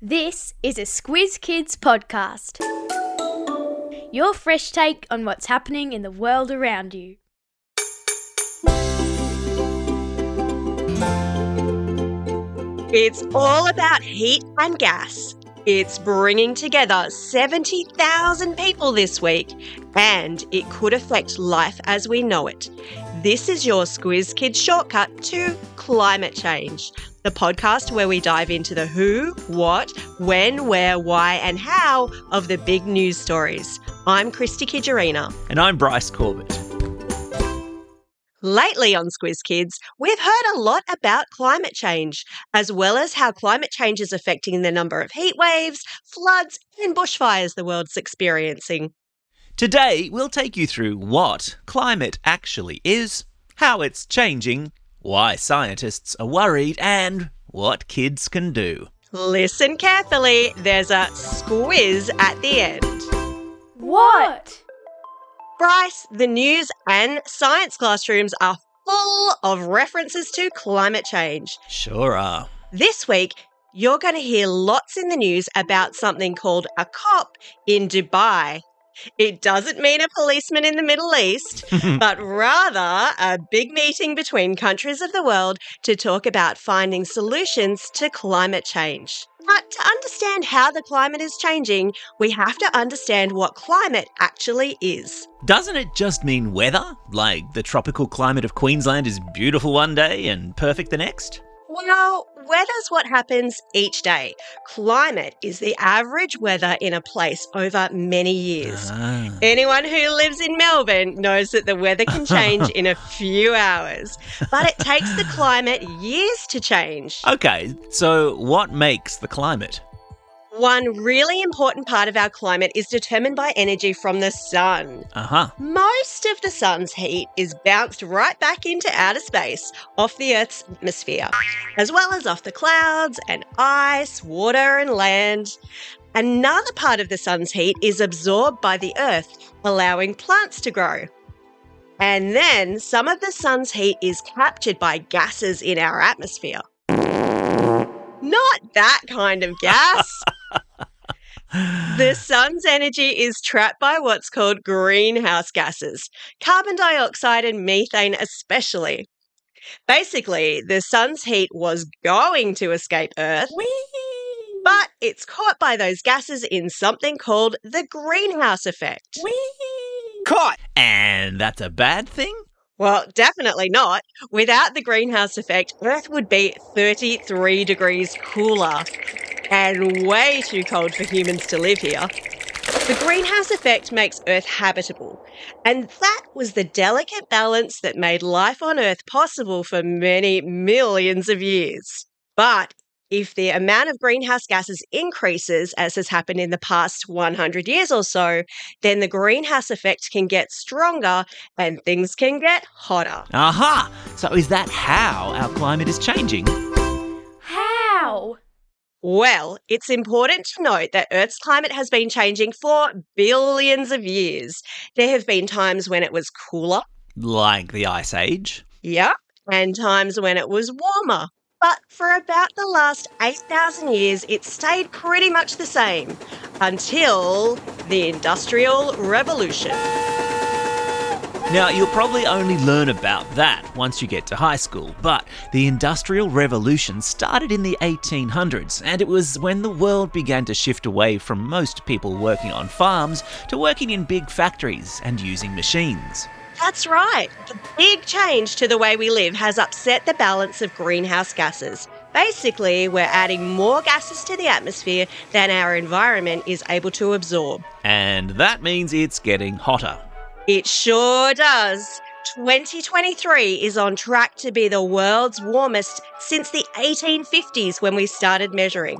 This is a Squiz Kids podcast. Your fresh take on what's happening in the world around you. It's all about heat and gas. It's bringing together 70,000 people this week, and it could affect life as we know it. This is your Squiz Kids shortcut to climate change, the podcast where we dive into the who, what, when, where, why, and how of the big news stories. I'm Christy Kijarina. And I'm Bryce Corbett. Lately on Squiz Kids, we've heard a lot about climate change, as well as how climate change is affecting the number of heat waves, floods, and bushfires the world's experiencing. Today, we'll take you through what climate actually is, how it's changing, why scientists are worried, and what kids can do. Listen carefully, there's a squiz at the end. What? Bryce, the news and science classrooms are full of references to climate change. Sure are. This week, you're going to hear lots in the news about something called a COP in Dubai. It doesn't mean a policeman in the Middle East, but rather a big meeting between countries of the world to talk about finding solutions to climate change. But to understand how the climate is changing, we have to understand what climate actually is. Doesn't it just mean weather? Like the tropical climate of Queensland is beautiful one day and perfect the next? Well, weather's what happens each day. Climate is the average weather in a place over many years. Ah. Anyone who lives in Melbourne knows that the weather can change in a few hours, but it takes the climate years to change. Okay, so what makes the climate? One really important part of our climate is determined by energy from the sun. Uh huh. Most of the sun's heat is bounced right back into outer space off the Earth's atmosphere, as well as off the clouds and ice, water, and land. Another part of the sun's heat is absorbed by the Earth, allowing plants to grow. And then some of the sun's heat is captured by gases in our atmosphere. Not that kind of gas. The sun's energy is trapped by what's called greenhouse gases, carbon dioxide and methane, especially. Basically, the sun's heat was going to escape Earth, but it's caught by those gases in something called the greenhouse effect. Caught! And that's a bad thing? Well, definitely not. Without the greenhouse effect, Earth would be 33 degrees cooler and way too cold for humans to live here. The greenhouse effect makes Earth habitable, and that was the delicate balance that made life on Earth possible for many millions of years. But if the amount of greenhouse gases increases, as has happened in the past 100 years or so, then the greenhouse effect can get stronger and things can get hotter. Aha! So is that how our climate is changing? Well, it's important to note that Earth's climate has been changing for billions of years. There have been times when it was cooler, Like the Ice Age? yeah, and times when it was warmer. But for about the last 8,000 years, it stayed pretty much the same until the Industrial Revolution. Now, you'll probably only learn about that once you get to high school, but the Industrial Revolution started in the 1800s, and it was when the world began to shift away from most people working on farms to working in big factories and using machines. That's right. The big change to the way we live has upset the balance of greenhouse gases. Basically, we're adding more gases to the atmosphere than our environment is able to absorb. And that means it's getting hotter. It sure does. 2023 is on track to be the world's warmest since the 1850s when we started measuring.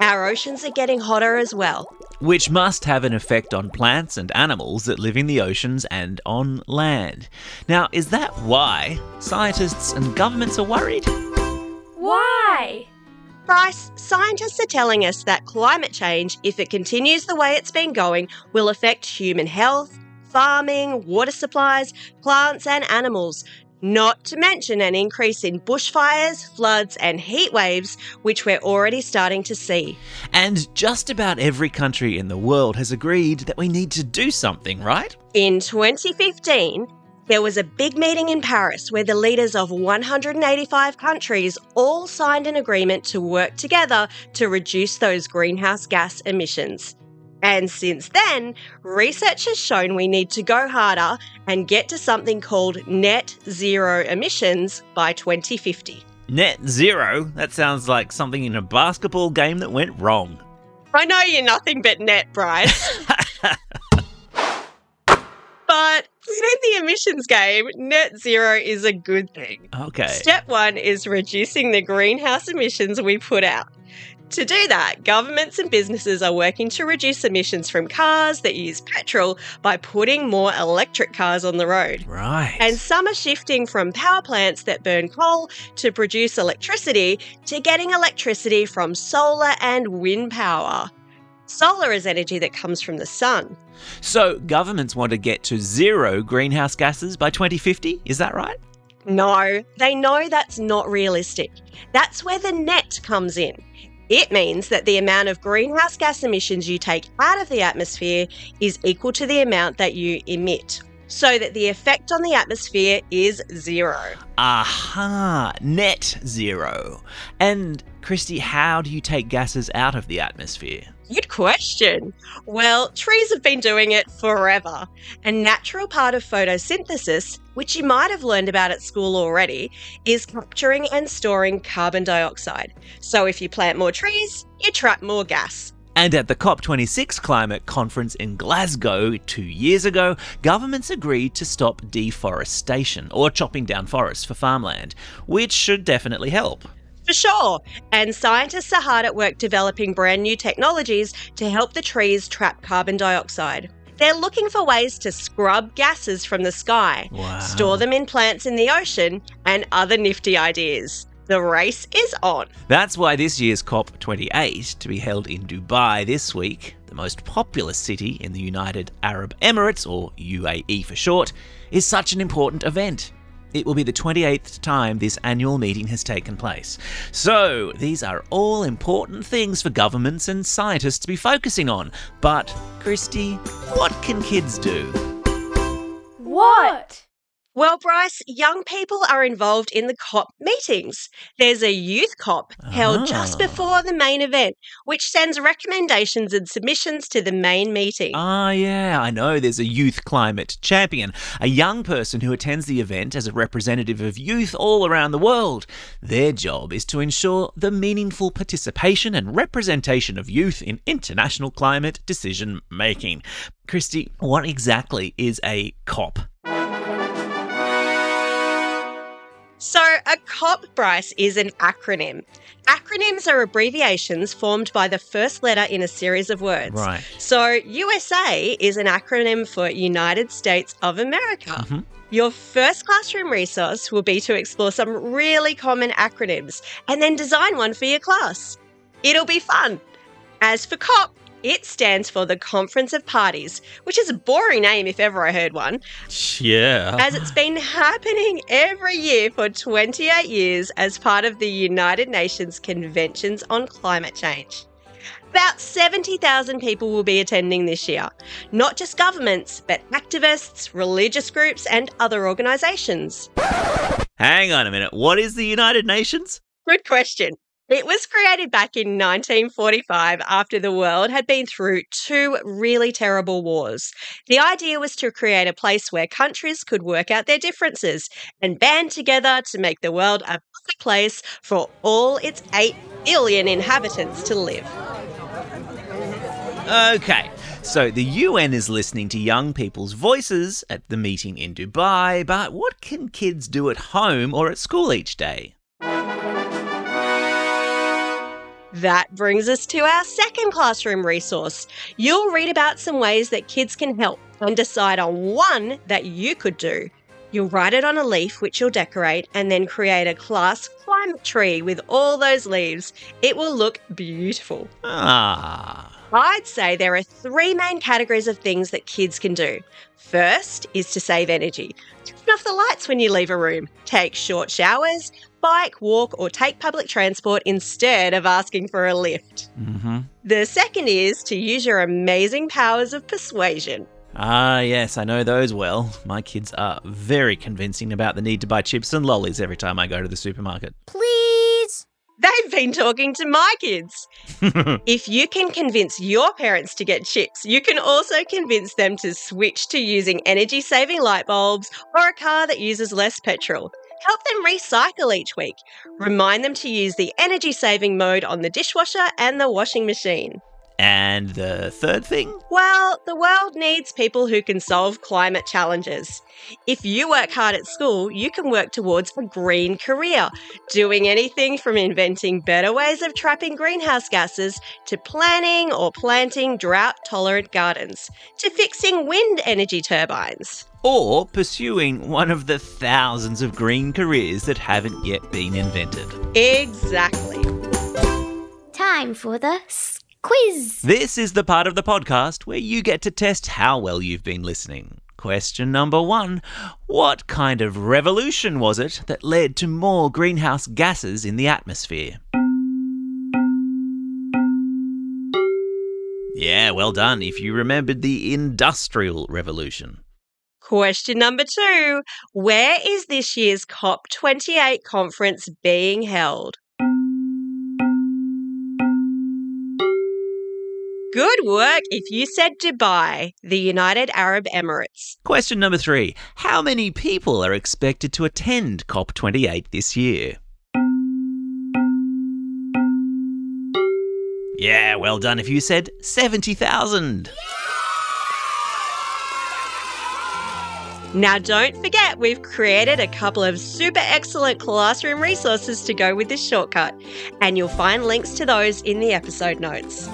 Our oceans are getting hotter as well. which must have an effect on plants and animals that live in the oceans and on land. Now, is that why scientists and governments are worried? Why? Bryce, scientists are telling us that climate change, if it continues the way it's been going, will affect human health, farming, water supplies, plants, and animals. not to mention an increase in bushfires, floods, and heat waves, which we're already starting to see. And just about every country in the world has agreed that we need to do something, right? In 2015, there was a big meeting in Paris where the leaders of 185 countries all signed an agreement to work together to reduce those greenhouse gas emissions. And since then, research has shown we need to go harder and get to something called net zero emissions by 2050. Net zero? That sounds like something in a basketball game that went wrong. I know you're nothing but net, Bryce. but in the emissions game, net zero is a good thing. Okay. Step one is reducing the greenhouse emissions we put out. To do that, governments and businesses are working to reduce emissions from cars that use petrol by putting more electric cars on the road. Right. And some are shifting from power plants that burn coal to produce electricity to getting electricity from solar and wind power. Solar is energy that comes from the sun. So, governments want to get to zero greenhouse gases by 2050, is that right? No, they know that's not realistic. That's where the net comes in. It means that the amount of greenhouse gas emissions you take out of the atmosphere is equal to the amount that you emit, so that the effect on the atmosphere is zero. Aha, net zero. And, Christy, how do you take gases out of the atmosphere? Good question. Well, trees have been doing it forever. A natural part of photosynthesis, which you might have learned about at school already, is capturing and storing carbon dioxide. So if you plant more trees, you trap more gas. And at the COP26 climate conference in Glasgow two years ago, governments agreed to stop deforestation, or chopping down forests for farmland, which should definitely help. For sure. And scientists are hard at work developing brand new technologies to help the trees trap carbon dioxide. They're looking for ways to scrub gases from the sky, Wow. store them in plants in the ocean, and other nifty ideas. The race is on. That's why this year's COP28, to be held in Dubai this week, the most populous city in the United Arab Emirates, or UAE for short, is such an important event. It will be the 28th time this annual meeting has taken place. So, these are all important things for governments and scientists to be focusing on. But, Christy, what can kids do? What? Well, Bryce, young people are involved in the COP meetings. There's a youth COP held just Ah. before the main event, which sends recommendations and submissions to the main meeting. Ah, yeah, I know there's a youth climate champion, a young person who attends the event as a representative of youth all around the world. Their job is to ensure the meaningful participation and representation of youth in international climate decision making. Christy, what exactly is a COP? So, a COP, Bryce, is an acronym. Acronyms are abbreviations formed by the first letter in a series of words. Right. So, USA is an acronym for United States of America. Mhm. Your first classroom resource will be to explore some really common acronyms and then design one for your class. It'll be fun. As for COP, it stands for the Conference of Parties, which is a boring name if ever I heard one, Yeah. as it's been happening every year for 28 years as part of the United Nations Conventions on Climate Change. About 70,000 people will be attending this year. Not just governments, but activists, religious groups, and other organisations. Hang on a minute. What is the United Nations? Good question. It was created back in 1945 after the world had been through two really terrible wars. The idea was to create a place where countries could work out their differences and band together to make the world a better place for all its 8 billion inhabitants to live. Okay, so the UN is listening to young people's voices at the meeting in Dubai, but what can kids do at home or at school each day? That brings us to our second classroom resource. You'll read about some ways that kids can help and decide on one that you could do. You'll write it on a leaf, which you'll decorate, and then create a class climate tree with all those leaves. It will look beautiful. Ah. I'd say there are three main categories of things that kids can do. First is to save energy. Turn off the lights when you leave a room. Take short showers, bike, walk, or take public transport instead of asking for a lift. Mm-hmm. The second is to use your amazing powers of persuasion. Ah, yes, I know those well. My kids are very convincing about the need to buy chips and lollies every time I go to the supermarket. Please. They've been talking to my kids. if you can convince your parents to get chips, you can also convince them to switch to using energy saving light bulbs or a car that uses less petrol. Help them recycle each week. Remind them to use the energy saving mode on the dishwasher and the washing machine. And the third thing? Well, the world needs people who can solve climate challenges. If you work hard at school, you can work towards a green career, doing anything from inventing better ways of trapping greenhouse gases to planning or planting drought tolerant gardens to fixing wind energy turbines. Or pursuing one of the thousands of green careers that haven't yet been invented. Exactly. Time for the s- quiz. This is the part of the podcast where you get to test how well you've been listening. Question number one What kind of revolution was it that led to more greenhouse gases in the atmosphere? Yeah, well done if you remembered the Industrial Revolution. Question number two Where is this year's COP28 conference being held? Good work if you said Dubai, the United Arab Emirates. Question number three How many people are expected to attend COP28 this year? Yeah, well done if you said 70,000. Now, don't forget, we've created a couple of super excellent classroom resources to go with this shortcut, and you'll find links to those in the episode notes.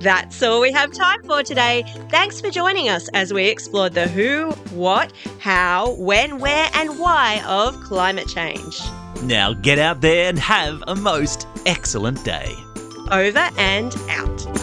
That's all we have time for today. Thanks for joining us as we explored the who, what, how, when, where, and why of climate change. Now get out there and have a most excellent day. Over and out.